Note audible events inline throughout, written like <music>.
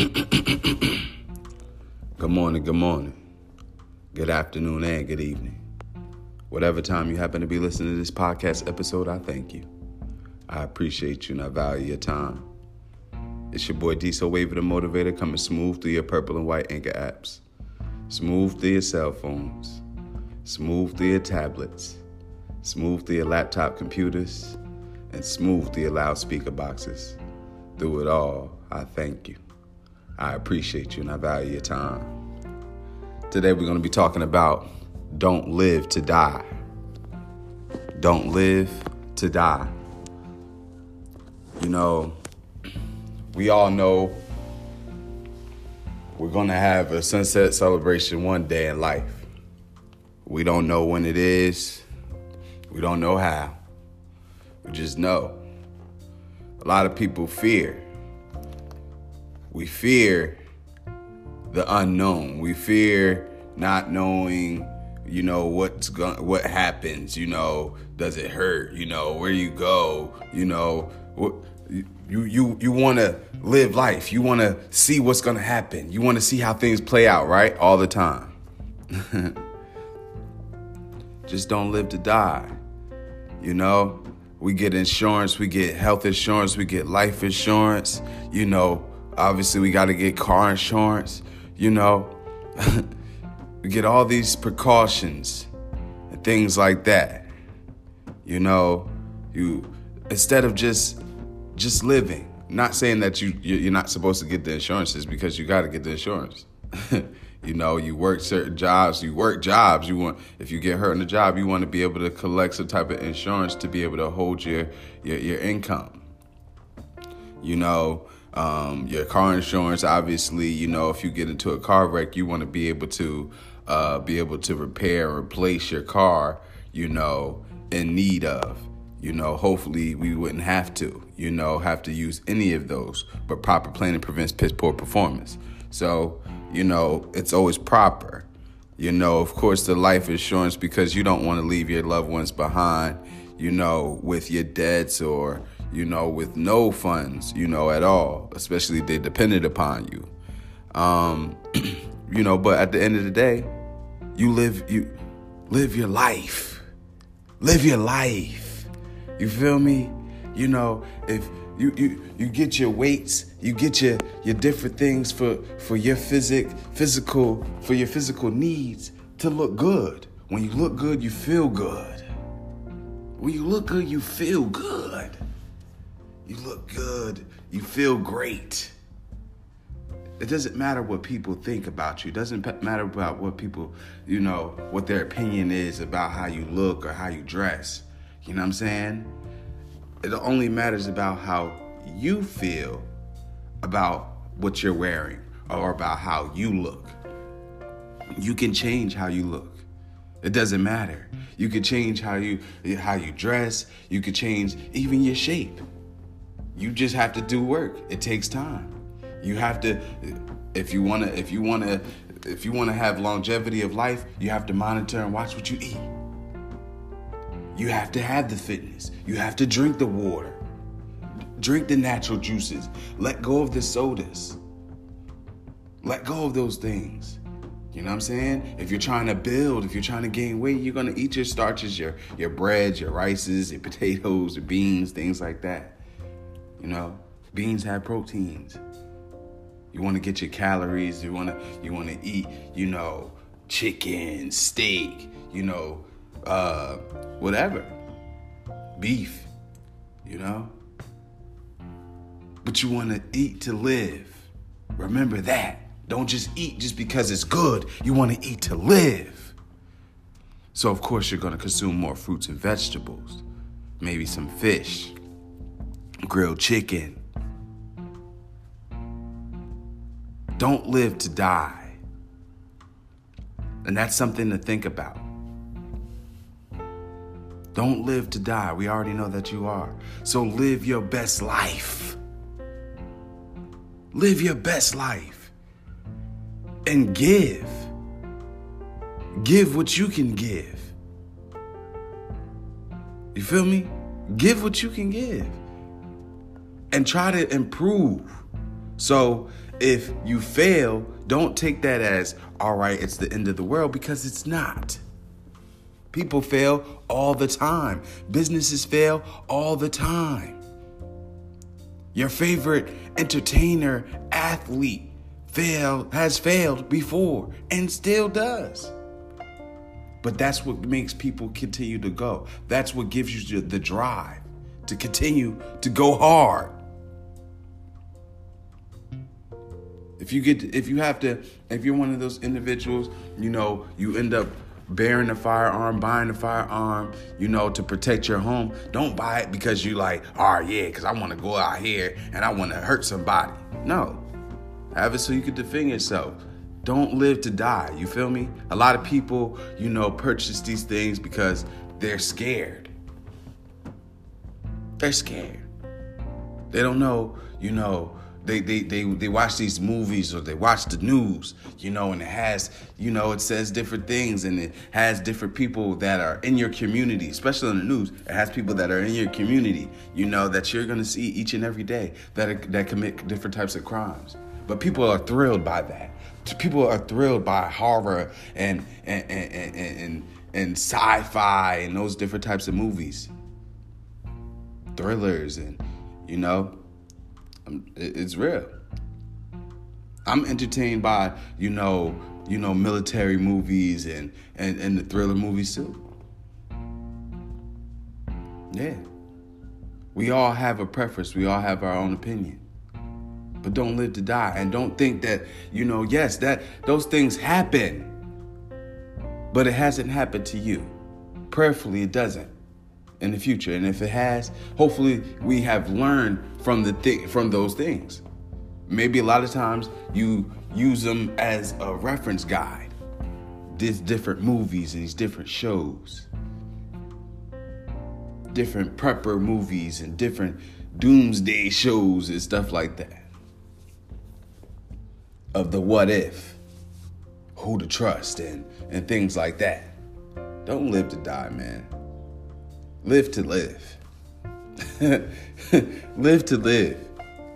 <coughs> Good morning, good morning, good afternoon, and good evening. Whatever time you happen to be listening to this podcast episode, I thank you. I appreciate you and I value your time. It's your boy Diesel Waver the Motivator coming smooth through your purple and white Anchor apps, smooth through your cell phones, smooth through your tablets, smooth through your laptop computers, and smooth through your loudspeaker boxes. Through it all, I thank you. I appreciate you and I value your time. Today we're going to be talking about don't live to die. Don't live to die. You know, we all know we're going to have a sunset celebration one day in life. We don't know when it is, we don't know how. We just know. A lot of people fear we fear the unknown. We fear not knowing, you know, what's going what happens, you know, does it hurt, you know, where you go, you know, what you you you want to live life. You want to see what's going to happen. You want to see how things play out, right? All the time. <laughs> Just don't live to die. You know, we get insurance, we get health insurance, we get life insurance, you know, Obviously, we got to get car insurance, you know. <laughs> we get all these precautions and things like that. You know, you instead of just just living, not saying that you you're not supposed to get the insurances because you got to get the insurance. <laughs> you know, you work certain jobs, you work jobs. You want if you get hurt in the job, you want to be able to collect some type of insurance to be able to hold your your, your income. You know, um, your car insurance, obviously, you know, if you get into a car wreck, you want to be able to uh, be able to repair or replace your car, you know, in need of. You know, hopefully we wouldn't have to, you know, have to use any of those. But proper planning prevents piss poor performance. So, you know, it's always proper. You know, of course, the life insurance because you don't want to leave your loved ones behind, you know, with your debts or you know, with no funds, you know, at all, especially they depended upon you. Um, <clears throat> you know, but at the end of the day, you live you live your life. Live your life. You feel me? You know, if you you you get your weights, you get your your different things for for your physic physical for your physical needs to look good. When you look good, you feel good. When you look good, you feel good. You look good. You feel great. It doesn't matter what people think about you. It doesn't matter about what people, you know, what their opinion is about how you look or how you dress. You know what I'm saying? It only matters about how you feel about what you're wearing or about how you look. You can change how you look. It doesn't matter. You can change how you how you dress. You can change even your shape. You just have to do work. It takes time. You have to if you want to if you want to if you want to have longevity of life, you have to monitor and watch what you eat. You have to have the fitness. You have to drink the water. Drink the natural juices. Let go of the sodas. Let go of those things. You know what I'm saying? If you're trying to build, if you're trying to gain weight, you're gonna eat your starches, your your breads, your rices, your potatoes, your beans, things like that. You know, beans have proteins. You want to get your calories. You want to you want to eat. You know, chicken, steak. You know, uh, whatever, beef. You know, but you want to eat to live. Remember that. Don't just eat just because it's good. You want to eat to live. So, of course, you're going to consume more fruits and vegetables, maybe some fish, grilled chicken. Don't live to die. And that's something to think about. Don't live to die. We already know that you are. So live your best life. Live your best life. And give. Give what you can give. You feel me? Give what you can give and try to improve. So if you fail, don't take that as, all right, it's the end of the world because it's not. People fail all the time. Businesses fail all the time. Your favorite entertainer, athlete fail has failed before and still does. But that's what makes people continue to go. That's what gives you the drive to continue to go hard. If you get, to, if you have to, if you're one of those individuals, you know, you end up bearing a firearm, buying a firearm, you know, to protect your home. Don't buy it because you like, oh yeah, because I want to go out here and I want to hurt somebody. No, have it so you can defend yourself. Don't live to die. You feel me? A lot of people, you know, purchase these things because they're scared. They're scared. They don't know, you know, they, they they they watch these movies or they watch the news, you know, and it has, you know, it says different things and it has different people that are in your community, especially in the news. It has people that are in your community, you know, that you're gonna see each and every day that are, that commit different types of crimes. But people are thrilled by that. People are thrilled by horror and and and and, and, and sci-fi and those different types of movies, thrillers, and you know it's real. I'm entertained by you know you know military movies and and and the thriller movies too. Yeah. We all have a preference. We all have our own opinion. But don't live to die and don't think that you know yes that those things happen. But it hasn't happened to you. Prayerfully it doesn't in the future. And if it has, hopefully we have learned from the th- from those things. Maybe a lot of times you use them as a reference guide. These different movies and these different shows. Different prepper movies and different doomsday shows and stuff like that. Of the what if, who to trust and and things like that. Don't live to die, man live to live. <laughs> live to live.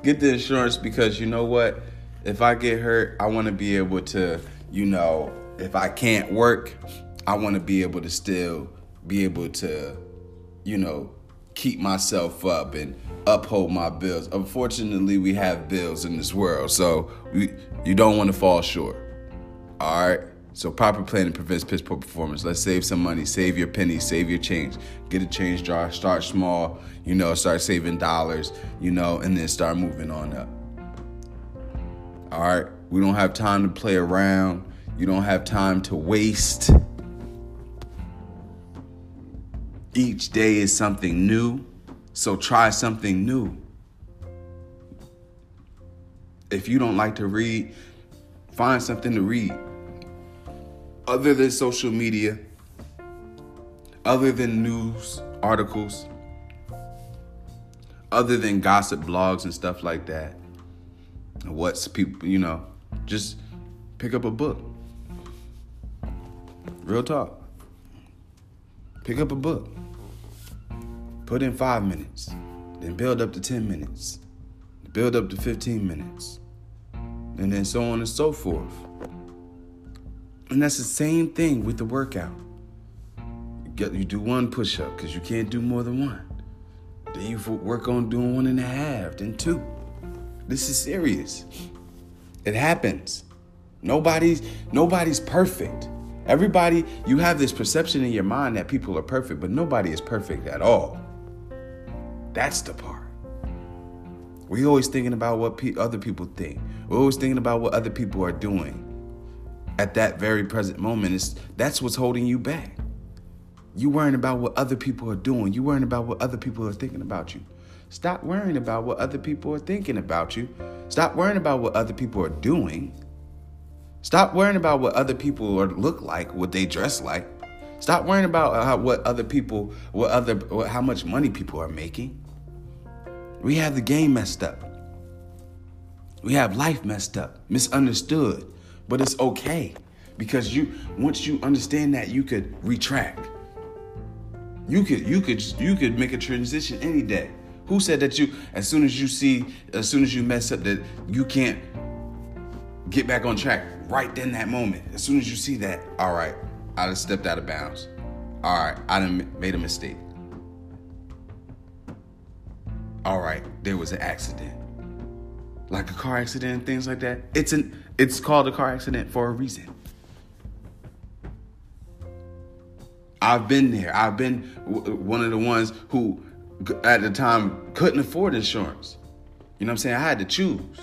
Get the insurance because you know what? If I get hurt, I want to be able to, you know, if I can't work, I want to be able to still be able to, you know, keep myself up and uphold my bills. Unfortunately, we have bills in this world, so we, you don't want to fall short. All right? So proper planning prevents piss poor performance. Let's save some money, save your pennies, save your change. Get a change jar, start small, you know, start saving dollars, you know, and then start moving on up. All right, we don't have time to play around. You don't have time to waste. Each day is something new, so try something new. If you don't like to read, find something to read other than social media, other than news articles, other than gossip blogs and stuff like that. What's people, you know, just pick up a book. Real talk. Pick up a book. Put in five minutes, then build up to 10 minutes, build up to 15 minutes, and then so on and so forth. And that's the same thing with the workout. You, do one push up because you can't do more than one. Then you work on doing one and a half, then two. This is serious. It happens. Nobody's nobody's perfect. Everybody, you have this perception in your mind that people are perfect, but nobody is perfect at all. That's the part. We're always thinking about what pe- other people think. We're always thinking about what other people are doing at that very present moment is that's what's holding you back. You worrying about what other people are doing. You worrying about what other people are thinking about you. Stop worrying about what other people are thinking about you. Stop worrying about what other people are doing. Stop worrying about what other people are, look like, what they dress like. Stop worrying about how, what other people, what other, what, how much money people are making. We have the game messed up. We have life messed up, misunderstood. But it's okay because you once you understand that you could retract. You could you could you could make a transition any day. Who said that you as soon as you see as soon as you mess up that you can't get back on track right then that moment. As soon as you see that, all right, I done stepped out of bounds. All right, I done made a mistake. All right, there was an accident. Like a car accident, things like that. It's an it's called a car accident for a reason. I've been there. I've been one of the ones who at the time couldn't afford insurance. You know what I'm saying? I had to choose.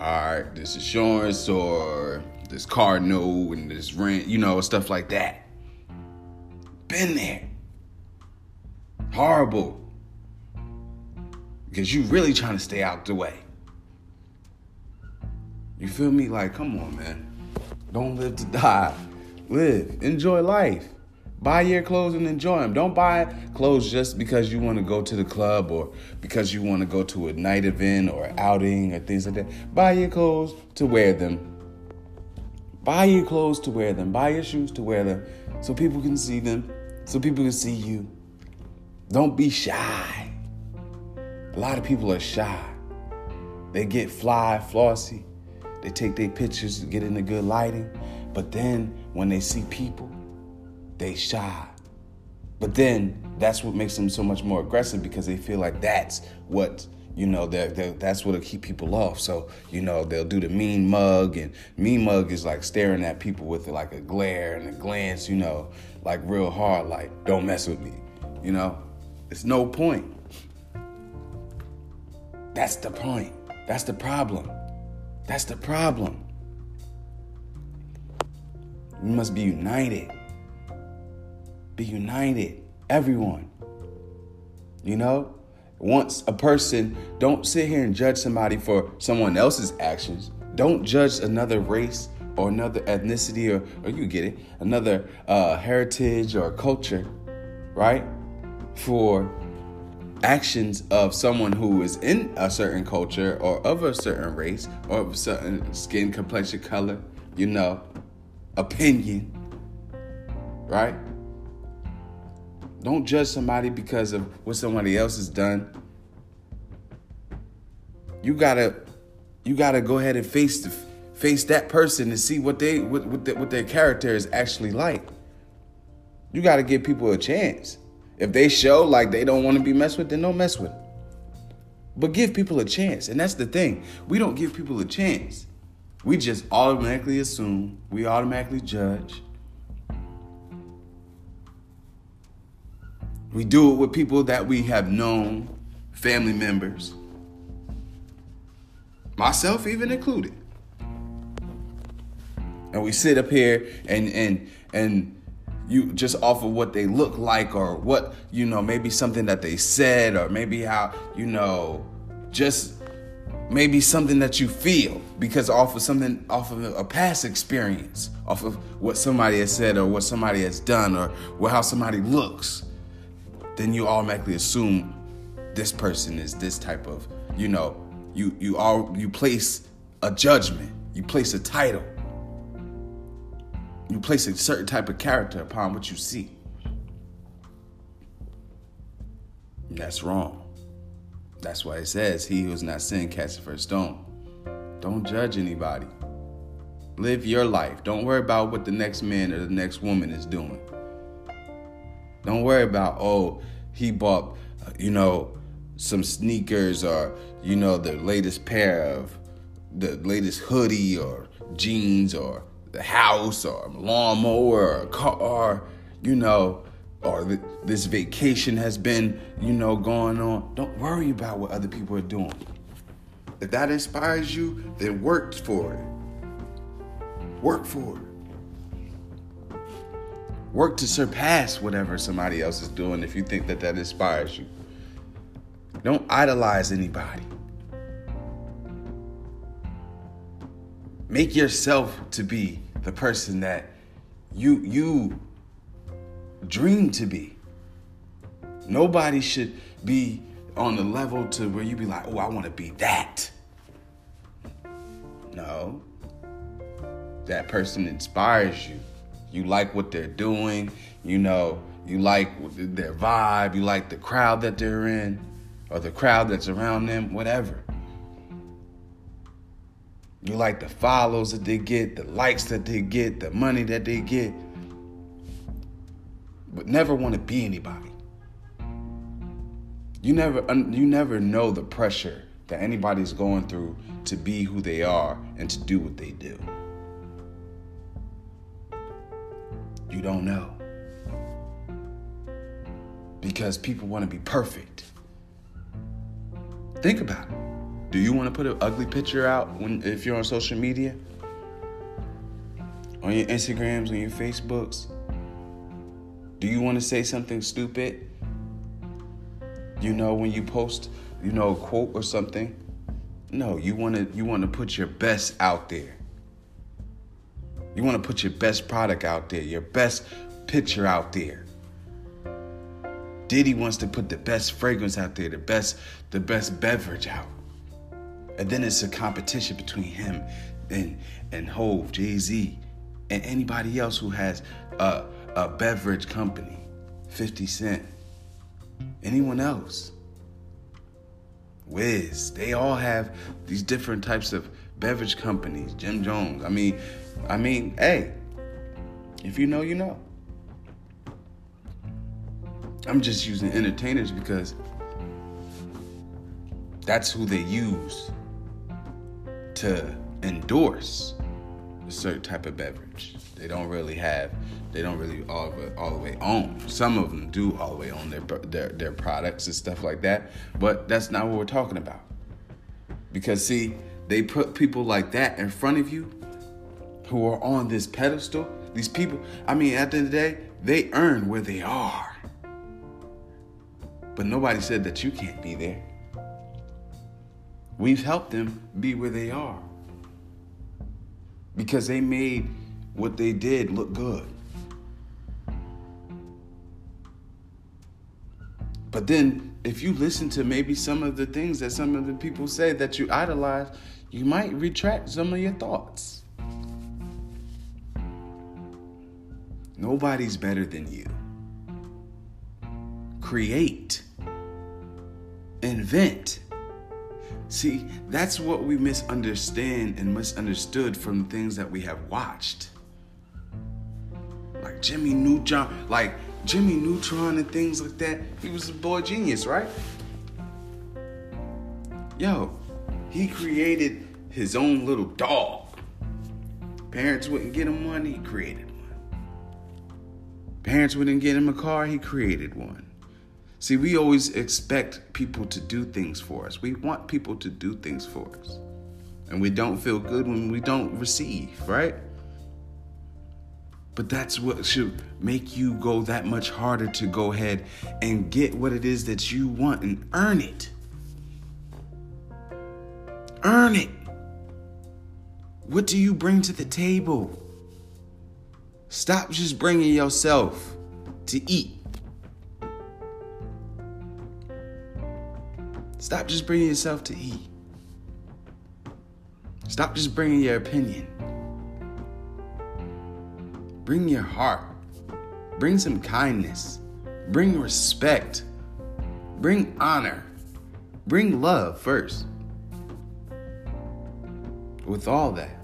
All right, this insurance or this car note and this rent, you know, stuff like that. Been there. Horrible. Because you really trying to stay out the way. You feel me? Like, come on, man. Don't live to die. Live. Enjoy life. Buy your clothes and enjoy them. Don't buy clothes just because you want to go to the club or because you want to go to a night event or outing or things like that. Buy your clothes to wear them. Buy your clothes to wear them. Buy your shoes to wear them so people can see them, so people can see you. Don't be shy. A lot of people are shy. They get fly, flossy. They take their pictures get in the good lighting. But then when they see people, they shy. But then that's what makes them so much more aggressive because they feel like that's what you know they're, they're, that's what'll keep people off so you know they'll do the mean mug and mean mug is like staring at people with like a glare and a glance you know like real hard like don't mess with me you know it's no point that's the point that's the problem that's the problem we must be united be united. Everyone. You know? Once a person, don't sit here and judge somebody for someone else's actions. Don't judge another race or another ethnicity or, or you get it, another uh, heritage or culture, right? For actions of someone who is in a certain culture or of a certain race or of a certain skin complexion color, you know, opinion, right? Don't judge somebody because of what somebody else has done. You gotta, you gotta go ahead and face the, face that person and see what they what what, the, what their character is actually like. You gotta give people a chance. If they show like they don't want to be messed with, then don't mess with. But give people a chance, and that's the thing. We don't give people a chance. We just automatically assume. We automatically judge We do it with people that we have known, family members, myself even included. And we sit up here and and and you just off of what they look like or what you know maybe something that they said or maybe how you know just maybe something that you feel because off of something off of a past experience off of what somebody has said or what somebody has done or how somebody looks then you automatically assume this person is this type of, you know, you you all you place a judgment, you place a title, you place a certain type of character upon what you see. That's wrong. That's why it says, He who is not sin cast the first stone. Don't judge anybody. Live your life. Don't worry about what the next man or the next woman is doing. Don't worry about, oh, he bought, you know, some sneakers or, you know, the latest pair of the latest hoodie or jeans or house or lawnmower or car, you know, or th- this vacation has been, you know, going on. Don't worry about what other people are doing. If that inspires you, then work for it. Work for it. Work to surpass whatever somebody else is doing if you think that that inspires you. Don't idolize anybody. Make yourself to be the person that you you dream to be. Nobody should be on the level to where you be like, "Oh, I want to be that." No. That person inspires you. You like what they're doing. You know, you like their vibe. You like the crowd that they're in or the crowd that's around them, whatever. You like the follows that they get, the likes that they get, the money that they get, but never want to be anybody. You never you never know the pressure that anybody's going through to be who they are and to do what they do. You don't know. Because people want to be perfect. Think about it. Do you want to put an ugly picture out when if you're on social media? On your Instagrams, on your Facebooks? Do you want to say something stupid? You know, when you post, you know, a quote or something? No, you want to you want to put your best out there. You want to put your best product out there, your best picture out there. Diddy wants to put the best fragrance out there, the best the best beverage out. And then it's a competition between him and and Hov, Jay Z, and anybody else who has a, a beverage company, 50 Cent, anyone else. Wiz, they all have these different types of beverage companies. Jim Jones. I mean, I mean, hey, if you know, you know. I'm just using entertainers because that's who they use to endorse a certain type of beverage. They don't really have, they don't really all, all the way own. Some of them do all the way own their, their, their products and stuff like that, but that's not what we're talking about. Because, see, they put people like that in front of you who are on this pedestal. These people, I mean, at the end of the day, they earn where they are. But nobody said that you can't be there. We've helped them be where they are because they made what they did look good. But then, if you listen to maybe some of the things that some of the people say that you idolize, you might retract some of your thoughts. Nobody's better than you. Create, invent, See, that's what we misunderstand and misunderstood from the things that we have watched. Like Jimmy Neutron, like Jimmy Neutron and things like that. He was a boy genius, right? Yo, he created his own little dog. Parents wouldn't get him one, he created one. Parents wouldn't get him a car, he created one. See, we always expect people to do things for us. We want people to do things for us. And we don't feel good when we don't receive, right? But that's what should make you go that much harder to go ahead and get what it is that you want and earn it. Earn it. What do you bring to the table? Stop just bringing yourself to eat. Stop just bringing yourself to eat. Stop just bringing your opinion. Bring your heart. Bring some kindness. Bring respect. Bring honor. Bring love first. With all that.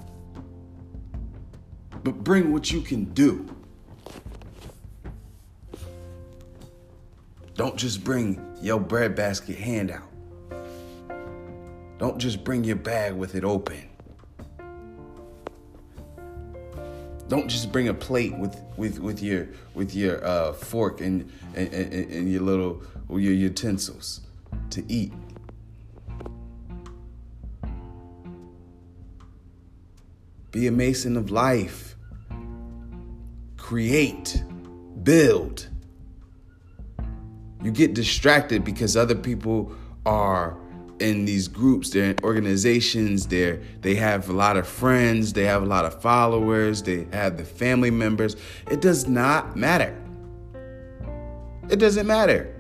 But bring what you can do. Don't just bring your breadbasket handout. Don't just bring your bag with it open. Don't just bring a plate with with, with your with your uh, fork and, and, and, and your little your utensils to eat. Be a mason of life. Create, build. You get distracted because other people are in these groups, they're in organizations, they're they have a lot of friends, they have a lot of followers, they have the family members. It does not matter. It doesn't matter.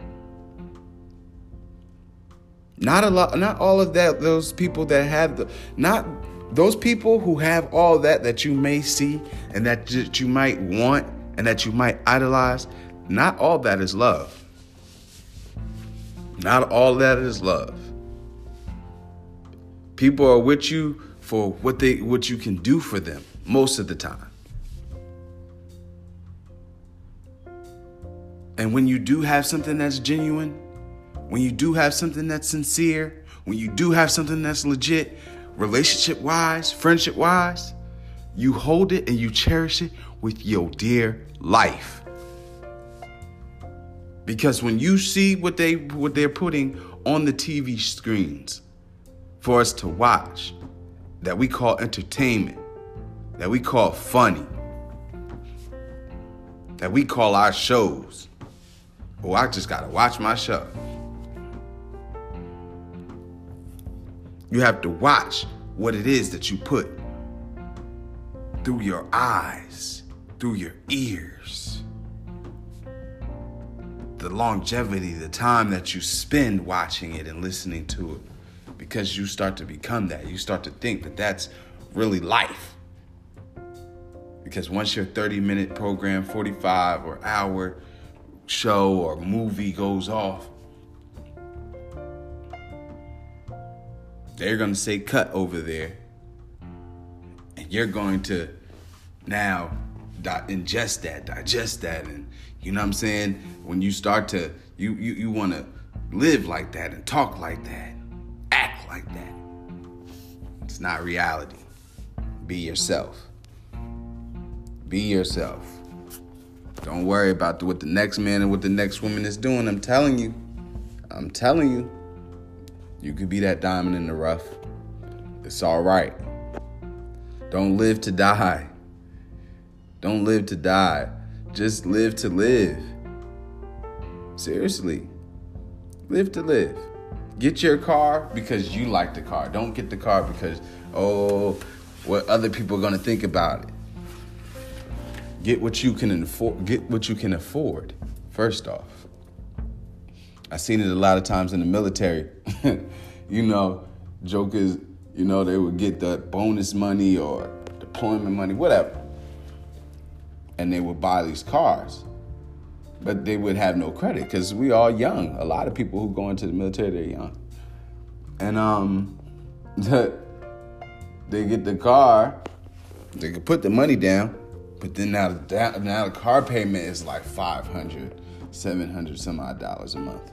Not a lot not all of that those people that have the not those people who have all that that you may see and that, that you might want and that you might idolize, not all that is love. Not all that is love. People are with you for what they what you can do for them most of the time. And when you do have something that's genuine, when you do have something that's sincere, when you do have something that's legit, relationship wise, friendship wise, you hold it and you cherish it with your dear life. Because when you see what they what they're putting on the TV screens for us to watch, that we call entertainment, that we call funny, that we call our shows, Oh, I just gotta watch my show. You have to watch what it is that you put through your eyes, through your ears. The longevity, the time that you spend watching it and listening to it, because you start to become that. You start to think that that's really life. Because once your 30 minute program, 45 or hour show or movie goes off, they're going to say cut over there. And you're going to now ingest that, digest that. And you know what I'm saying? When you start to, you, you, you want to live like that and talk like that, like that. It's not reality. Be yourself. Be yourself. Don't worry about what the next man and what the next woman is doing. I'm telling you. I'm telling you. You could be that diamond in the rough. It's all right. Don't live to die. Don't live to die. Just live to live. Seriously. Live to live. Get your car because you like the car. Don't get the car because, oh, what other people are going to think about it. Get what you can afford. Get what you can afford. First off, I've seen it a lot of times in the military. <laughs> you know, jokers. You know, they would get the bonus money or deployment money, whatever, and they would buy these cars, but they would have no credit because we all young. A lot of people who go into the military, they're young, and um, <laughs> they get the car. They could put the money down but then now, now the car payment is like 500, 700 some odd dollars a month.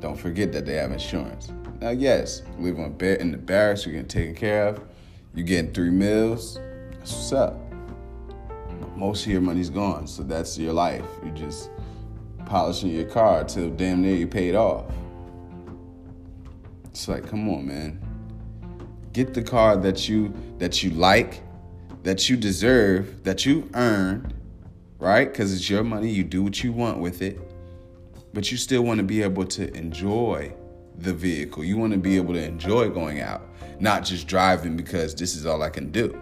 Don't forget that they have insurance. Now, yes, on in the barracks, you're getting taken care of. You're getting three meals. That's what's up. Most of your money's gone, so that's your life. You're just polishing your car till damn near you paid off. It's like, come on, man. Get the car that you that you like that you deserve, that you earned, right? Because it's your money, you do what you want with it, but you still want to be able to enjoy the vehicle. You want to be able to enjoy going out, not just driving because this is all I can do.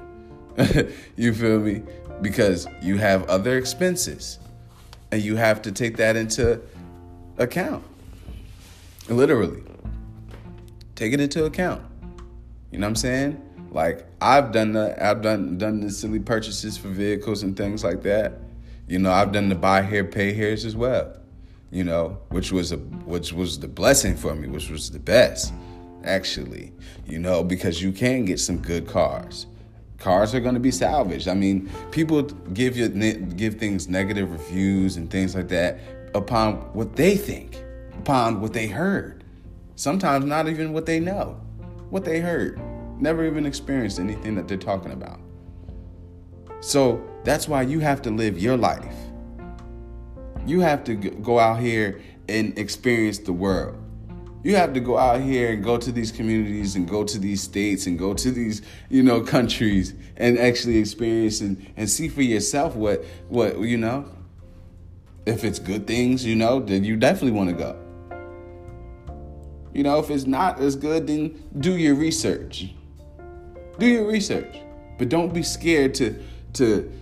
<laughs> you feel me? Because you have other expenses and you have to take that into account. Literally. Take it into account. You know what I'm saying? Like I've done the I've done done the silly purchases for vehicles and things like that. You know, I've done the buy here, pay here's as well. You know, which was a which was the blessing for me, which was the best, actually. You know, because you can get some good cars. Cars are going to be salvaged. I mean, people give you give things negative reviews and things like that upon what they think, upon what they heard. Sometimes not even what they know, what they heard never even experienced anything that they're talking about. So that's why you have to live your life. You have to go out here and experience the world. You have to go out here and go to these communities and go to these states and go to these, you know, countries and actually experience and, and see for yourself what what you know. If it's good things, you know, then you definitely want to go. You know, if it's not as good, then do your research. Do your research, but don't be scared to to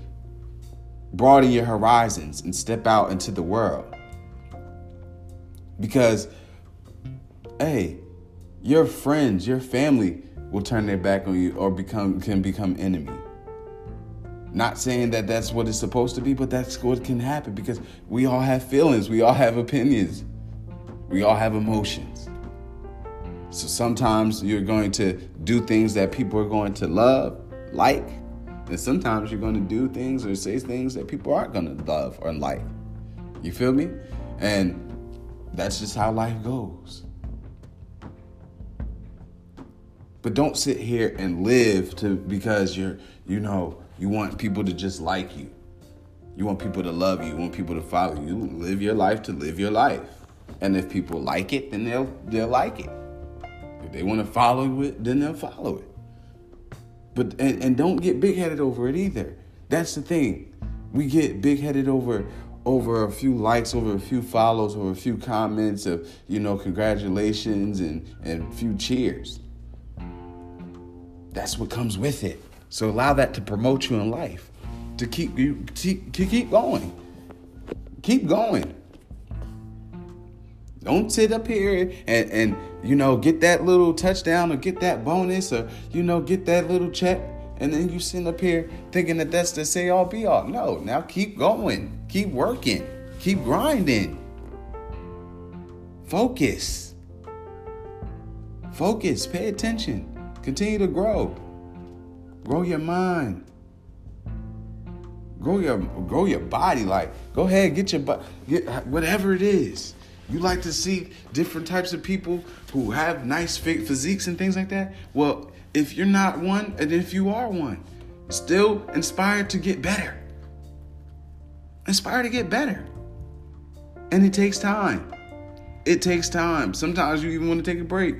broaden your horizons and step out into the world. Because hey, your friends, your family will turn their back on you or become can become enemy. Not saying that that's what it's supposed to be, but that's what can happen because we all have feelings, we all have opinions, we all have emotions. So sometimes you're going to do things that people are going to love, like, and sometimes you're going to do things or say things that people aren't going to love or like. You feel me? And that's just how life goes. But don't sit here and live to because you're, you know, you want people to just like you. You want people to love you. You want people to follow you. Live your life to live your life. And if people like it, then they'll they'll like it. If they want to follow it, then they'll follow it. But and, and don't get big headed over it either. That's the thing. We get big headed over over a few likes, over a few follows, over a few comments of, you know, congratulations and, and a few cheers. That's what comes with it. So allow that to promote you in life, to keep you to keep going. Keep going. Don't sit up here and, and you know get that little touchdown or get that bonus or you know get that little check and then you sit up here thinking that that's the say all be all. No, now keep going, keep working, keep grinding. Focus. Focus, pay attention, continue to grow. Grow your mind. Grow your grow your body. Like, go ahead, get your get whatever it is. You like to see different types of people who have nice physiques and things like that? Well, if you're not one, and if you are one, still inspired to get better. Inspired to get better. And it takes time. It takes time. Sometimes you even want to take a break.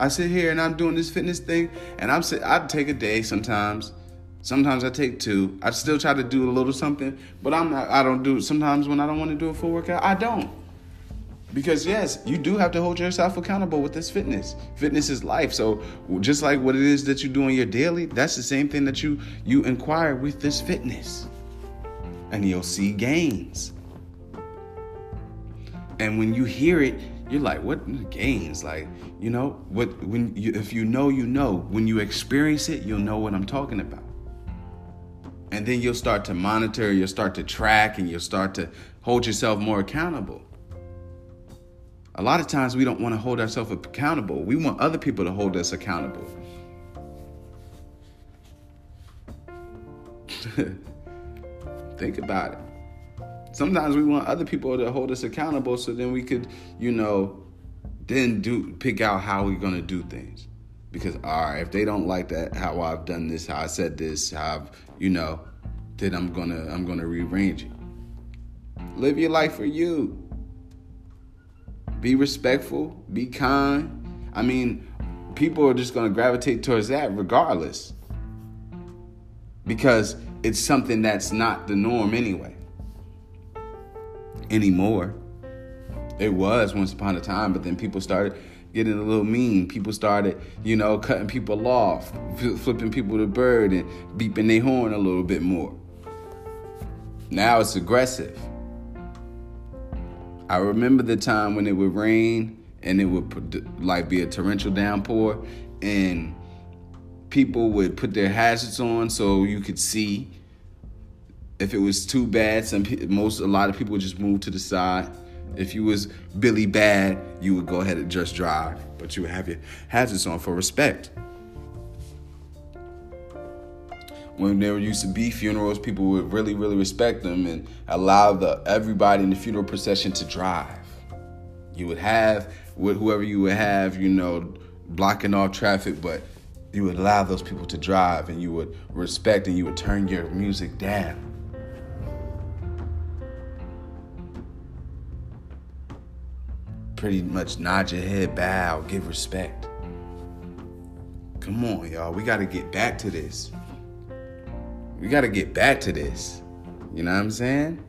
I sit here and I'm doing this fitness thing, and I'm sit, I take a day sometimes. Sometimes I take two. I still try to do a little something, but I'm not. I don't do. Sometimes when I don't want to do a full workout, I don't. Because yes, you do have to hold yourself accountable with this fitness. Fitness is life. So just like what it is that you do on your daily, that's the same thing that you you inquire with this fitness. And you'll see gains. And when you hear it, you're like, what gains? Like, you know, what when you if you know, you know. When you experience it, you'll know what I'm talking about. And then you'll start to monitor, you'll start to track, and you'll start to hold yourself more accountable. A lot of times we don't want to hold ourselves accountable. We want other people to hold us accountable. <laughs> Think about it. Sometimes we want other people to hold us accountable so then we could, you know, then do pick out how we're going to do things. Because all right, if they don't like that how I've done this, how I said this, how I've, you know, then I'm going to I'm going to rearrange it. Live your life for you. Be respectful, be kind. I mean, people are just going to gravitate towards that regardless. Because it's something that's not the norm anyway. Anymore. It was once upon a time, but then people started getting a little mean. People started, you know, cutting people off, flipping people the bird, and beeping their horn a little bit more. Now it's aggressive. I remember the time when it would rain and it would like be a torrential downpour and people would put their hazards on so you could see if it was too bad some most a lot of people would just move to the side if you was billy bad you would go ahead and just drive but you would have your hazards on for respect when there used to be funerals, people would really, really respect them and allow the everybody in the funeral procession to drive. You would have with whoever you would have, you know, blocking off traffic, but you would allow those people to drive and you would respect and you would turn your music down. Pretty much nod your head, bow, give respect. Come on, y'all. We got to get back to this. We got to get back to this. You know what I'm saying?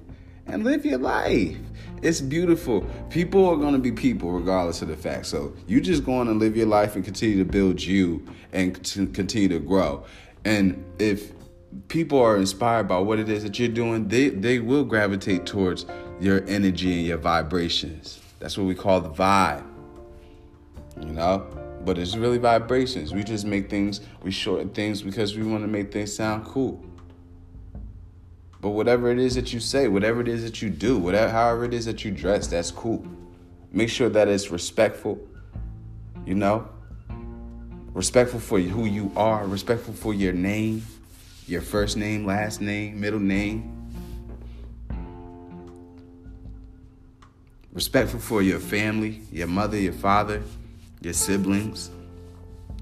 And live your life. It's beautiful. People are going to be people regardless of the fact. So you just go on and live your life and continue to build you and continue to grow. And if people are inspired by what it is that you're doing, they, they will gravitate towards your energy and your vibrations. That's what we call the vibe. You know? But it's really vibrations. We just make things, we shorten things because we want to make things sound cool. But whatever it is that you say, whatever it is that you do, whatever however it is that you dress, that's cool. Make sure that it's respectful, you know? respectful for who you are, respectful for your name, your first name, last name, middle name. Respectful for your family, your mother, your father, your siblings,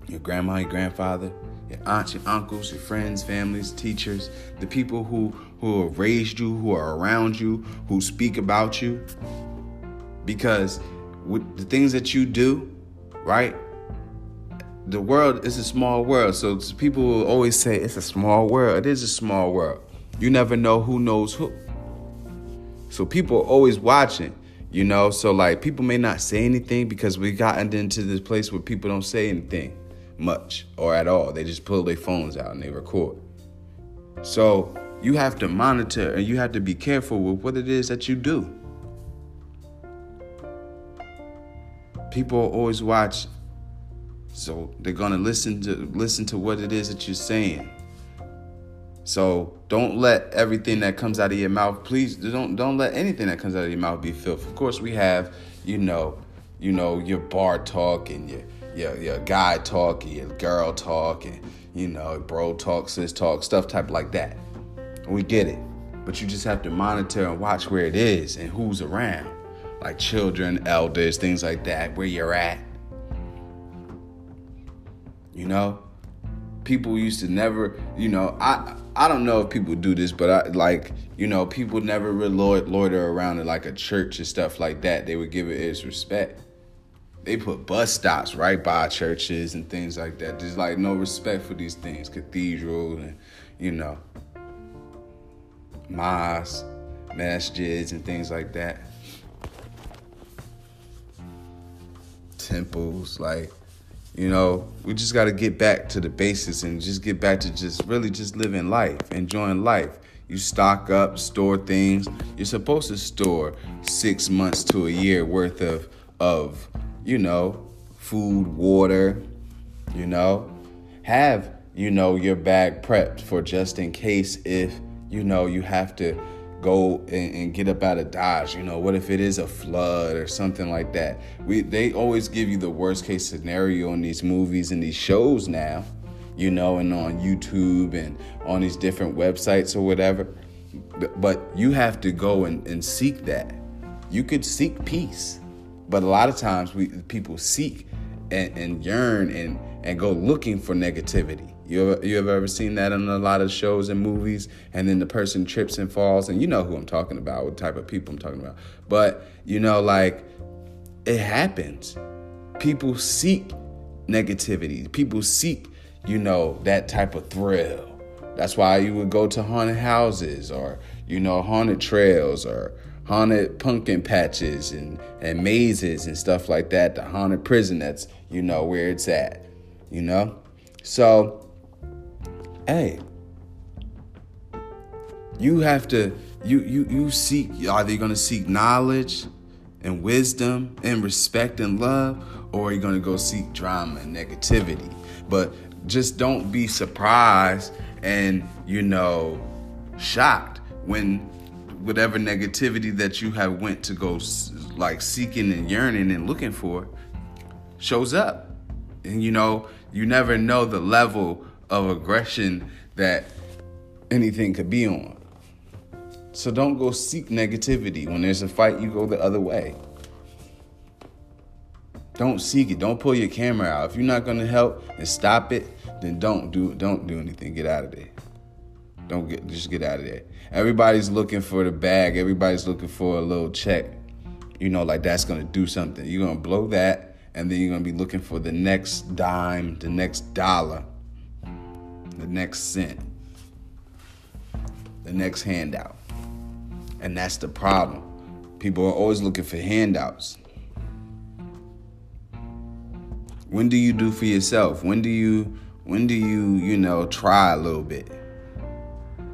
your grandma, your grandfather, your aunts, your uncles, your friends, families, teachers, the people who, who have raised you, who are around you, who speak about you. Because with the things that you do, right? The world is a small world. So people will always say it's a small world. It is a small world. You never know who knows who. So people are always watching, you know. So like people may not say anything because we've gotten into this place where people don't say anything much or at all. They just pull their phones out and they record. So you have to monitor and you have to be careful with what it is that you do. People always watch, so they're gonna listen to listen to what it is that you're saying. So don't let everything that comes out of your mouth, please don't don't let anything that comes out of your mouth be filth. Of course, we have, you know, you know, your bar talk and your your your guy talk, and your girl talk, and you know, bro talk, sis talk, stuff type like that. We get it. But you just have to monitor and watch where it is and who's around. Like children, elders, things like that, where you're at. You know? People used to never, you know, I I don't know if people do this, but I like, you know, people never really loiter around in like a church and stuff like that. They would give it its respect they put bus stops right by churches and things like that. There's like no respect for these things, cathedrals and you know, mosques, masjids and things like that. Temples, like, you know, we just got to get back to the basics and just get back to just really just living life, enjoying life. You stock up, store things. You're supposed to store six months to a year worth of of you know, food, water, you know, have, you know, your bag prepped for just in case if, you know, you have to go and, and, get up out of Dodge. You know, what if it is a flood or something like that? We they always give you the worst case scenario in these movies and these shows now, you know, and on YouTube and on these different websites or whatever. But you have to go and, and seek that. You could seek peace. But a lot of times we people seek and, and yearn and and go looking for negativity. You ever, you have ever seen that in a lot of shows and movies, and then the person trips and falls, and you know who I'm talking about, what type of people I'm talking about. But you know, like it happens. People seek negativity. People seek, you know, that type of thrill. That's why you would go to haunted houses or you know haunted trails or haunted pumpkin patches and, and mazes and stuff like that, the haunted prison that's, you know, where it's at, you know? So, hey, you have to, you, you, you seek, are you gonna seek knowledge and wisdom and respect and love, or are you gonna go seek drama and negativity? But just don't be surprised and, you know, shocked when whatever negativity that you have went to go like seeking and yearning and looking for shows up and you know you never know the level of aggression that anything could be on so don't go seek negativity when there's a fight you go the other way don't seek it don't pull your camera out if you're not to help and stop it then don't do don't do anything get out of there don't get just get out of there. Everybody's looking for the bag. Everybody's looking for a little check. You know, like that's gonna do something. You're gonna blow that, and then you're gonna be looking for the next dime, the next dollar, the next cent, the next handout. And that's the problem. People are always looking for handouts. When do you do for yourself? When do you when do you, you know, try a little bit?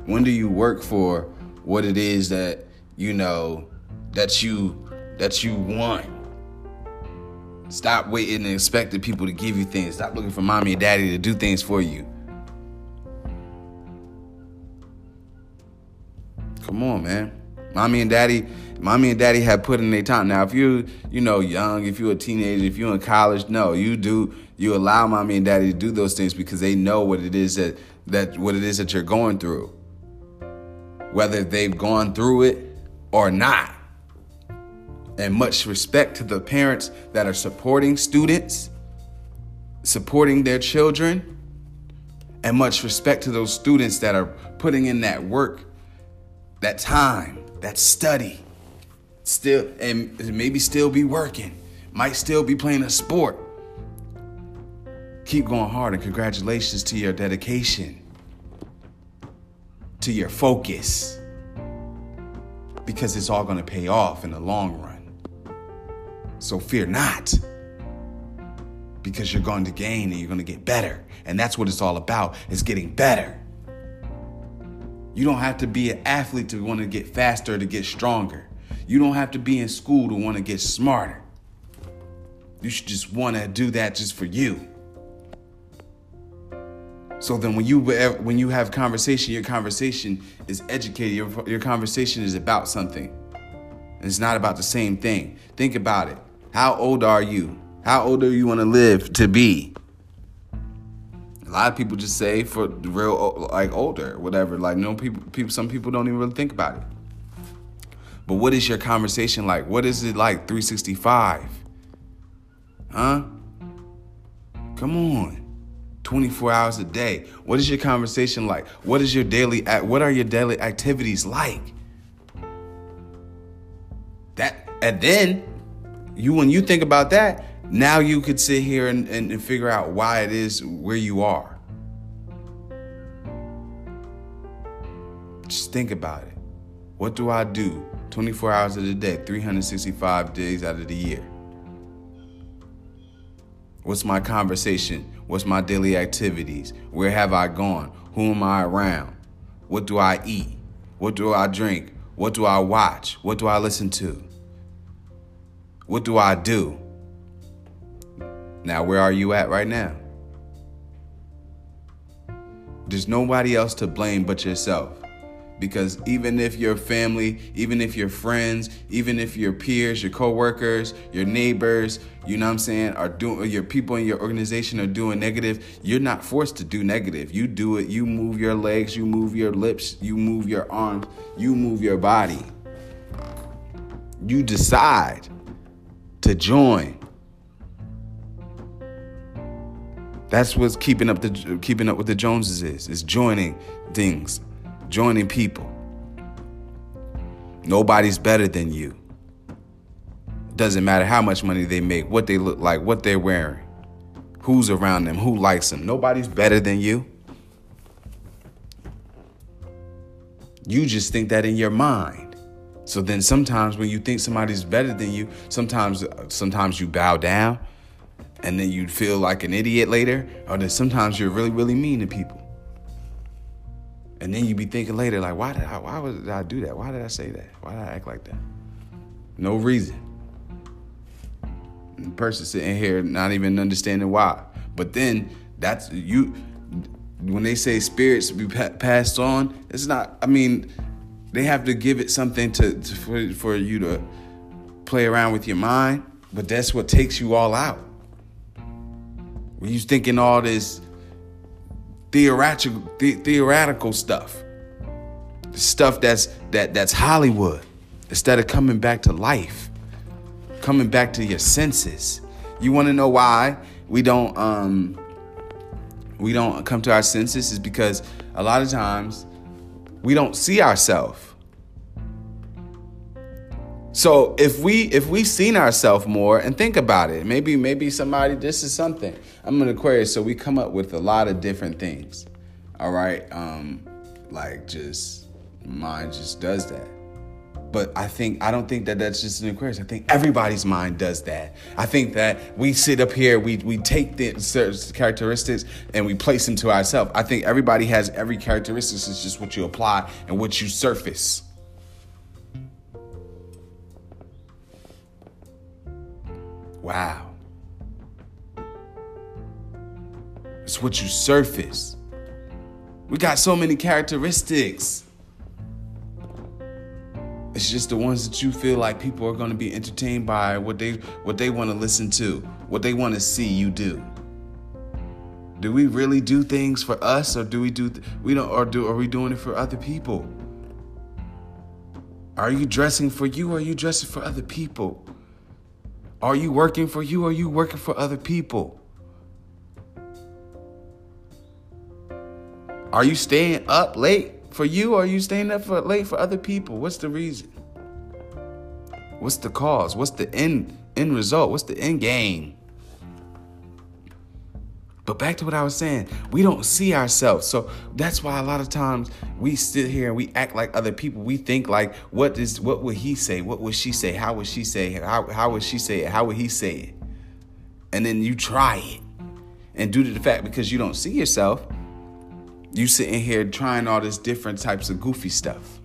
When do you work for what it is that you know that you that you want? Stop waiting and expecting people to give you things. Stop looking for mommy and daddy to do things for you. Come on, man. Mommy and daddy, mommy and daddy have put in their time. Now, if you you know young, if you're a teenager, if you're in college, no, you do you allow mommy and daddy to do those things because they know what it is that that what it is that you're going through, whether they've gone through it or not. And much respect to the parents that are supporting students, supporting their children, and much respect to those students that are putting in that work, that time, that study, still, and maybe still be working, might still be playing a sport. Keep going hard and congratulations to your dedication, to your focus, because it's all going to pay off in the long run. So fear not, because you're going to gain and you're going to get better. And that's what it's all about, is getting better. You don't have to be an athlete to want to get faster, to get stronger. You don't have to be in school to want to get smarter. You should just want to do that just for you. So then when you when you have conversation, your conversation is educated. Your, your conversation is about something. And it's not about the same thing. Think about it. How old are you? How old do you want to live to be? A lot of people just say for real like older, whatever. Like no people people some people don't even really think about it. But what is your conversation like? What is it like 365? Huh? Come on. 24 hours a day. What is your conversation like? What is your daily what are your daily activities like? That and then you when you think about that, now you could sit here and, and, and figure out why it is where you are. Just think about it. What do I do 24 hours of the day, 365 days out of the year? What's my conversation? What's my daily activities? Where have I gone? Who am I around? What do I eat? What do I drink? What do I watch? What do I listen to? What do I do? Now, where are you at right now? There's nobody else to blame but yourself. Because even if your family, even if your friends, even if your peers, your coworkers, your neighbors, you know what I'm saying, are doing your people in your organization are doing negative, you're not forced to do negative. You do it, you move your legs, you move your lips, you move your arms, you move your body. You decide to join. That's what's keeping up the keeping up with the Joneses is. Is joining things, joining people. Nobody's better than you. Doesn't matter how much money they make, what they look like, what they're wearing, who's around them, who likes them. Nobody's better than you. You just think that in your mind. So then sometimes when you think somebody's better than you, sometimes sometimes you bow down and then you'd feel like an idiot later, or then sometimes you're really really mean to people. And then you'd be thinking later like why did I why did I do that? Why did I say that? Why did I act like that? No reason. The person sitting here not even understanding why. But then that's you when they say spirits be passed on, it's not I mean they have to give it something to, to for, for you to play around with your mind, but that's what takes you all out. When you thinking all this theoretical the, theoretical stuff, stuff that's that that's Hollywood, instead of coming back to life, coming back to your senses. You want to know why we don't um we don't come to our senses is because a lot of times we don't see ourselves. So if we if we've seen ourselves more and think about it, maybe maybe somebody this is something. I'm an Aquarius, so we come up with a lot of different things. All right, um, like just mind just does that. But I think I don't think that that's just an Aquarius. I think everybody's mind does that. I think that we sit up here, we we take the certain characteristics and we place them to ourselves. I think everybody has every characteristic. It's just what you apply and what you surface. Wow. It's what you surface. We got so many characteristics. It's just the ones that you feel like people are going to be entertained by, what they what they want to listen to, what they want to see you do. Do we really do things for us, or do we do we don't, or do are we doing it for other people? Are you dressing for you, or are you dressing for other people? Are you working for you, or are you working for other people? Are you staying up late for you or are you staying up for late for other people? What's the reason? What's the cause? What's the end end result? What's the end game? But back to what I was saying, we don't see ourselves. So that's why a lot of times we sit here and we act like other people. We think like, what is what would he say? What would she say? How would she say it? How, how would she say it? How would he say it? And then you try it. And due to the fact because you don't see yourself, you sitting here trying all this different types of goofy stuff.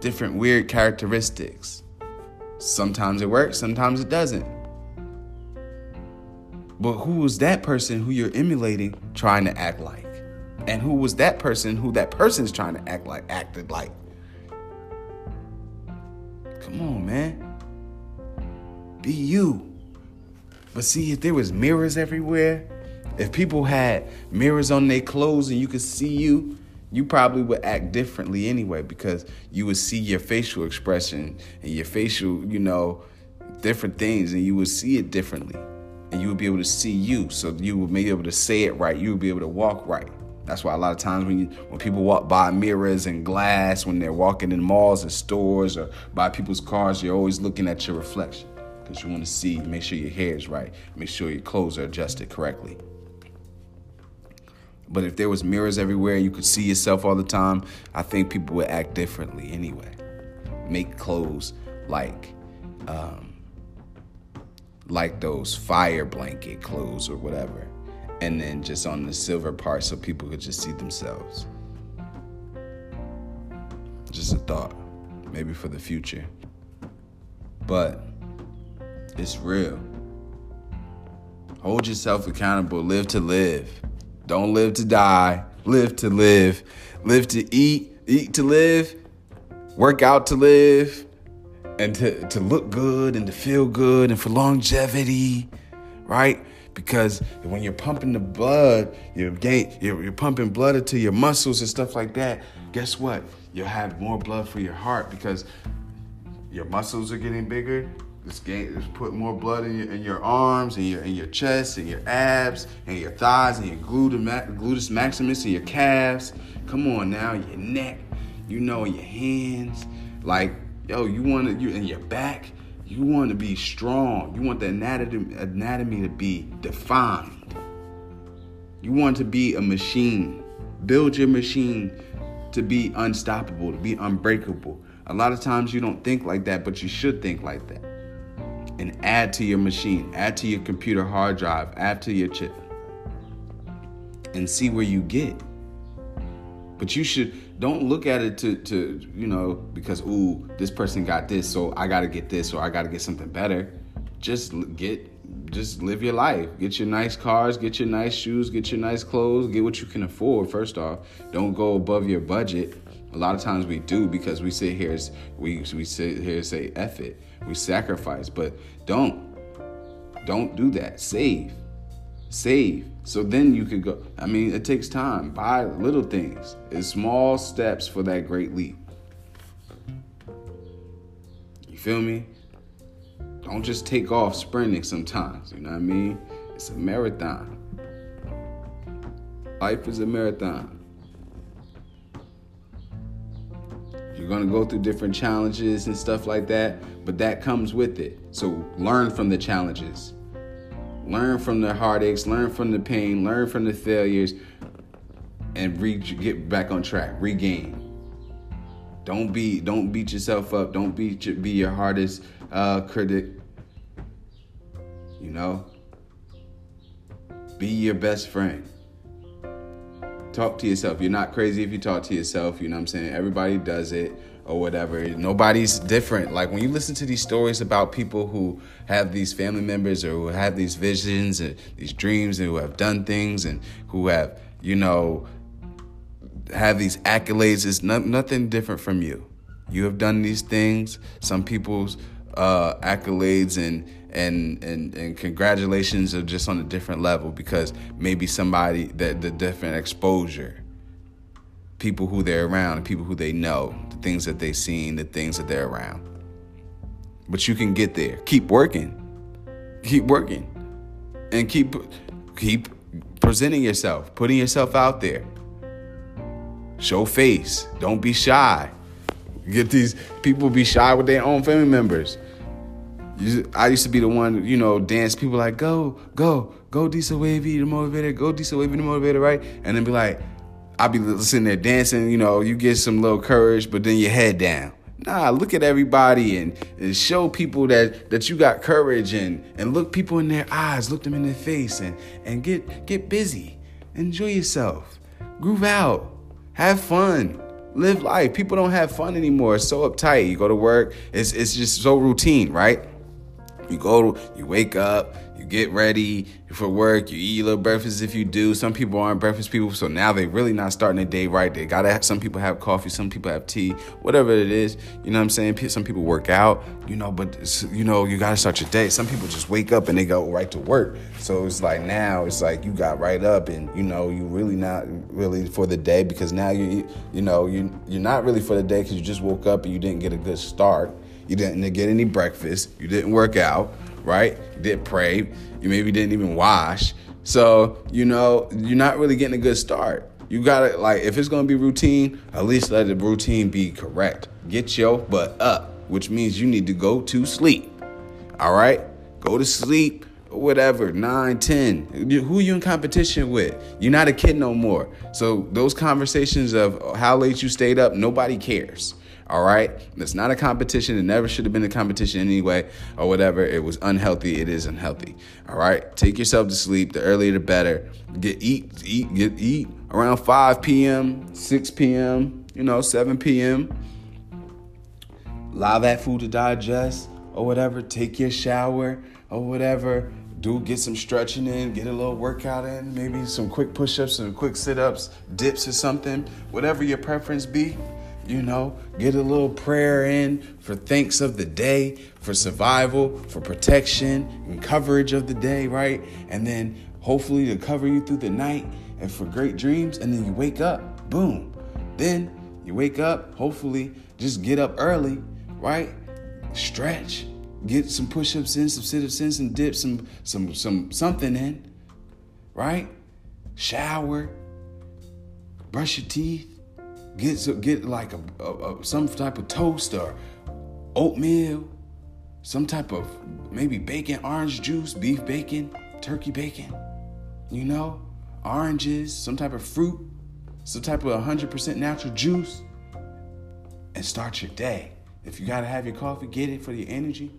Different weird characteristics. Sometimes it works, sometimes it doesn't. But who was that person who you're emulating trying to act like? And who was that person who that person's trying to act like, acted like? Come on, man. Be you. But see, if there was mirrors everywhere, if people had mirrors on their clothes and you could see you, you probably would act differently anyway because you would see your facial expression and your facial, you know, different things and you would see it differently. And you would be able to see you. So you would be able to say it right. You would be able to walk right. That's why a lot of times when you, when people walk by mirrors and glass, when they're walking in malls and stores or by people's cars, you're always looking at your reflection because you want to see, make sure your hair is right, make sure your clothes are adjusted correctly. But if there was mirrors everywhere, you could see yourself all the time, I think people would act differently anyway. Make clothes like um, like those fire blanket clothes or whatever. And then just on the silver part so people could just see themselves. Just a thought, maybe for the future. But it's real. Hold yourself accountable, live to live. Don't live to die, live to live. Live to eat, eat to live, work out to live, and to, to look good and to feel good and for longevity, right? Because when you're pumping the blood, you're, gain, you're, you're pumping blood into your muscles and stuff like that. Guess what? You'll have more blood for your heart because your muscles are getting bigger, this game is putting more blood in your, in your arms and your in your chest and your abs and your thighs and your gluteus maximus and your calves. Come on now, your neck, you know, your hands. Like, yo, you want to you in your back. You want to be strong. You want the anatomy, anatomy to be defined. You want to be a machine. Build your machine to be unstoppable, to be unbreakable. A lot of times you don't think like that, but you should think like that and add to your machine, add to your computer hard drive, add to your chip, and see where you get. But you should don't look at it to to you know because ooh this person got this so I got to get this or I got to get something better. Just get just live your life. Get your nice cars, get your nice shoes, get your nice clothes, get what you can afford. First off, don't go above your budget. A lot of times we do because we sit here we we sit here and say F it we sacrifice, but don't. Don't do that. Save. Save. So then you could go. I mean, it takes time. Buy little things. It's small steps for that great leap. You feel me? Don't just take off sprinting sometimes. You know what I mean? It's a marathon. Life is a marathon. You're going to go through different challenges and stuff like that but that comes with it. So learn from the challenges. Learn from the heartaches, learn from the pain, learn from the failures, and re- get back on track, regain. Don't be don't beat yourself up. Don't be be your hardest uh, critic. You know, be your best friend. Talk to yourself. You're not crazy if you talk to yourself. You know what I'm saying? Everybody does it or whatever. Nobody's different. Like when you listen to these stories about people who have these family members or who have these visions and these dreams and who have done things and who have, you know, have these accolades is no, nothing different from you. You have done these things. Some people's uh, accolades and and, and and congratulations are just on a different level because maybe somebody that the different exposure, people who they're around, people who they know, things that they've seen, the things that they're around. But you can get there. Keep working. Keep working. And keep keep presenting yourself, putting yourself out there. Show face. Don't be shy. Get these people be shy with their own family members. I used to be the one, you know, dance people like go, go, go Diesel Wavy the motivator, go Diesel Wavy the motivator, right? And then be like, I'll be sitting there dancing, you know, you get some little courage, but then your head down. Nah, look at everybody and, and show people that that you got courage and and look people in their eyes, look them in their face and and get get busy. Enjoy yourself. Groove out. Have fun. Live life. People don't have fun anymore. It's so uptight. You go to work, it's it's just so routine, right? You go, you wake up, get ready for work, you eat a little breakfast if you do. Some people aren't breakfast people, so now they really not starting the day right. They gotta have, some people have coffee, some people have tea, whatever it is. You know what I'm saying? Some people work out, you know, but you know, you gotta start your day. Some people just wake up and they go right to work. So it's like now it's like you got right up and you know, you really not really for the day because now you you know, you you're not really for the day because you just woke up and you didn't get a good start. You didn't get any breakfast. You didn't work out, right? Didn't pray. You maybe didn't even wash. So, you know, you're not really getting a good start. You gotta, like, if it's gonna be routine, at least let the routine be correct. Get your butt up, which means you need to go to sleep. All right? Go to sleep whatever, 9, 10. Who you in competition with? You're not a kid no more. So those conversations of how late you stayed up, nobody cares. All right? It's not a competition. It never should have been a competition anyway, or whatever. It was unhealthy. It is unhealthy. All right? Take yourself to sleep. The earlier the better. Get eat, eat, get eat around 5 p.m., 6 p.m., you know, 7 p.m. Allow that food to digest or whatever. Take your shower or whatever. Do get some stretching in, get a little workout in, maybe some quick push-ups, some quick sit-ups, dips or something, whatever your preference be you know, get a little prayer in for thanks of the day, for survival, for protection and coverage of the day, right? And then hopefully to cover you through the night and for great dreams. And then you wake up, boom. Then you wake up, hopefully just get up early, right? Stretch, get some push-ups in, some sit-ups in, some dips, some some some something in, right? Shower, brush your teeth, Get some, get like a, a, a, some type of toast or oatmeal, some type of maybe bacon, orange juice, beef bacon, turkey bacon. You know, oranges, some type of fruit, some type of 100% natural juice, and start your day. If you gotta have your coffee, get it for your energy.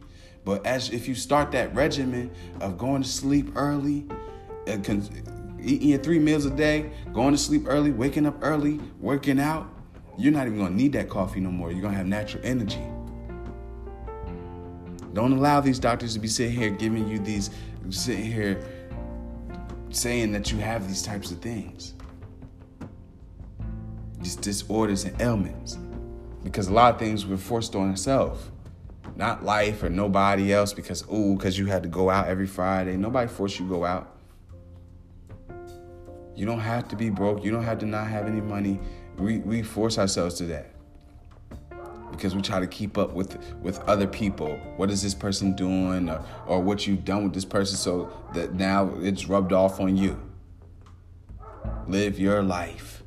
But as if you start that regimen of going to sleep early, uh, eating your three meals a day, going to sleep early, waking up early, working out, you're not even gonna need that coffee no more. You're gonna have natural energy. Don't allow these doctors to be sitting here giving you these, sitting here saying that you have these types of things, these disorders and ailments. Because a lot of things we're forced on ourselves, not life or nobody else. Because ooh, because you had to go out every Friday. Nobody forced you to go out. You don't have to be broke. You don't have to not have any money. We, we force ourselves to that because we try to keep up with with other people. What is this person doing, or, or what you've done with this person, so that now it's rubbed off on you. Live your life.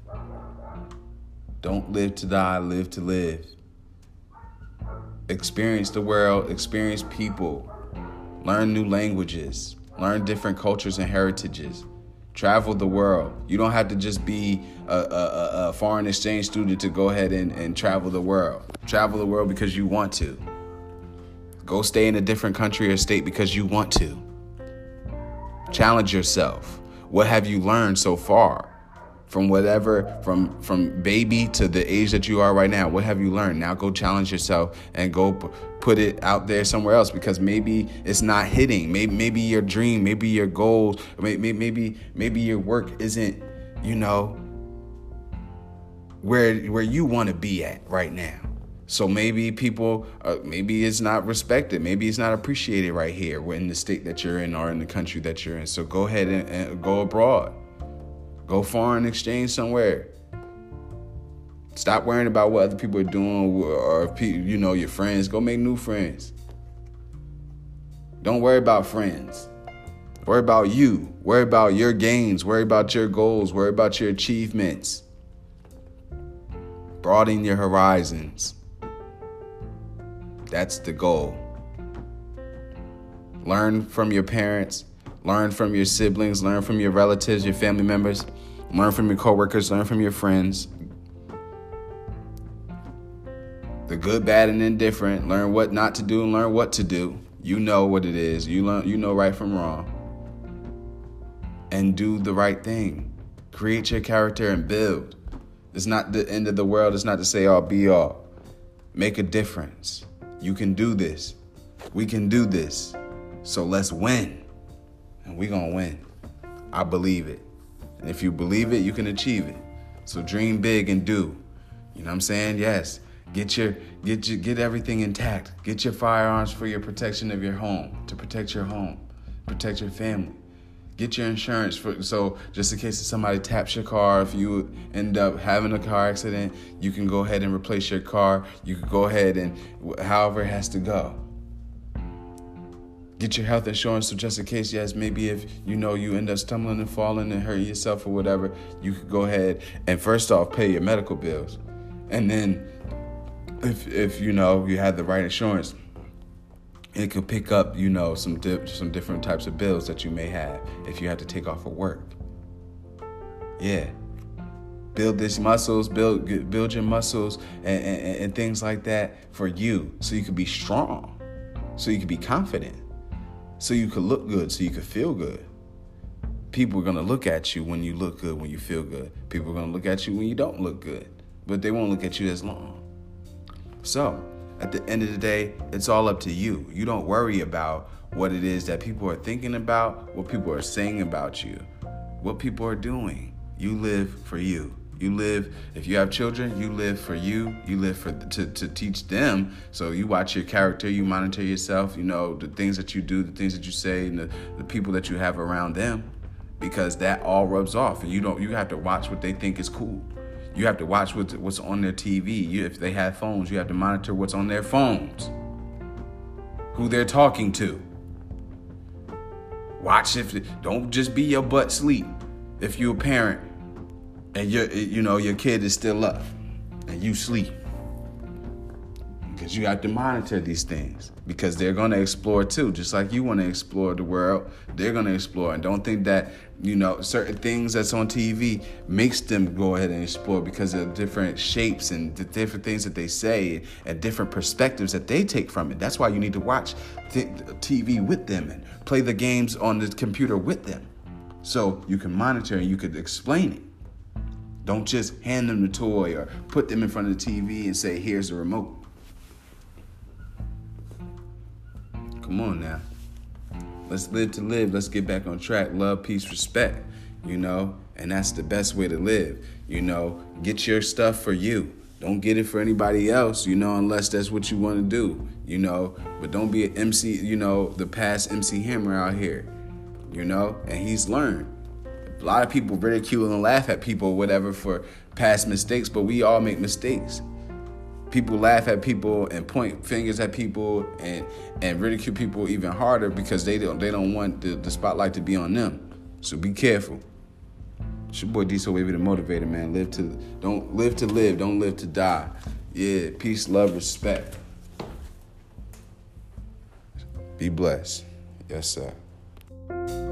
Don't live to die. Live to live. Experience the world. Experience people. Learn new languages. Learn different cultures and heritages travel the world. You don't have to just be a, a, a, foreign exchange student to go ahead and, and travel the world. Travel the world because you want to. Go stay in a different country or state because you want to. Challenge yourself. What have you learned so far? from whatever from from baby to the age that you are right now what have you learned now go challenge yourself and go put it out there somewhere else because maybe it's not hitting maybe maybe your dream maybe your goals maybe maybe maybe your work isn't you know where where you want to be at right now. So maybe people, uh, maybe it's not respected, maybe it's not appreciated right here, in the state that you're in or in the country that you're in. So go ahead and, and go abroad, go foreign exchange somewhere. Stop worrying about what other people are doing or you know your friends. Go make new friends. Don't worry about friends. Worry about you. Worry about your gains. Worry about your goals. Worry about your achievements. Broaden your horizons. That's the goal. Learn from your parents, learn from your siblings, learn from your relatives, your family members, learn from your coworkers, learn from your friends. The good, bad, and indifferent. Learn what not to do and learn what to do. You know what it is. You learn you know right from wrong. And do the right thing. Create your character and build. It's not the end of the world. It's not to say all be all. Make a difference. You can do this. We can do this. So let's win. And we're going to win. I believe it. And if you believe it, you can achieve it. So dream big and do. You know what I'm saying? Yes. Get your get your get everything intact. Get your firearms for your protection of your home, to protect your home, protect your family. Get your insurance for so just in case somebody taps your car, if you end up having a car accident, you can go ahead and replace your car. You can go ahead and however it has to go. Get your health insurance so just in case, yes, maybe if you know you end up stumbling and falling and hurting yourself or whatever, you could go ahead and first off pay your medical bills. And then if if you know you had the right insurance, it could pick up, you know, some di- some different types of bills that you may have if you had to take off of work. Yeah. Build these muscles, build build your muscles and, and, and things like that for you so you could be strong, so you could be confident, so you could look good, so you could feel good. People are gonna look at you when you look good, when you feel good. People are gonna look at you when you don't look good, but they won't look at you as long. So, at the end of the day, it's all up to you. You don't worry about what it is that people are thinking about, what people are saying about you, what people are doing. You live for you. You live, if you have children, you live for you. You live for to, to teach them. So you watch your character, you monitor yourself, you know, the things that you do, the things that you say, and the, the people that you have around them. Because that all rubs off. And you don't you have to watch what they think is cool. You have to watch what's on their TV. You, if they have phones, you have to monitor what's on their phones, who they're talking to. Watch if don't just be your butt sleep. If you're a parent and you you know your kid is still up and you sleep, because you have to monitor these things. Because they're going to explore too. Just like you want to explore the world they're going to explore. And don't think that you know certain things that's on tv makes them go ahead and explore because of different shapes and the different things that they say and different perspectives that they take from it. That's why you need to watch tv with them and play the games on the computer with them. So you can monitor and you could explain it. Don't just hand them the toy or put them in front of the tv and say here's the remote Come on now. Let's live to live. Let's get back on track. Love, peace, respect, you know? And that's the best way to live. You know, get your stuff for you. Don't get it for anybody else, you know, unless that's what you want to do, you know. But don't be an MC, you know, the past MC Hammer out here, you know. And he's learned. A lot of people ridicule and laugh at people, whatever, for past mistakes, but we all make mistakes people laugh at people and point fingers at people and and ridicule people even harder because they don't they don't want the, the spotlight to be on them. So be careful. It's your boy Diesel Wavy the Motivator, man. Live to don't live to live, don't live to die. Yeah, peace, love, respect. Be blessed. Yes, sir.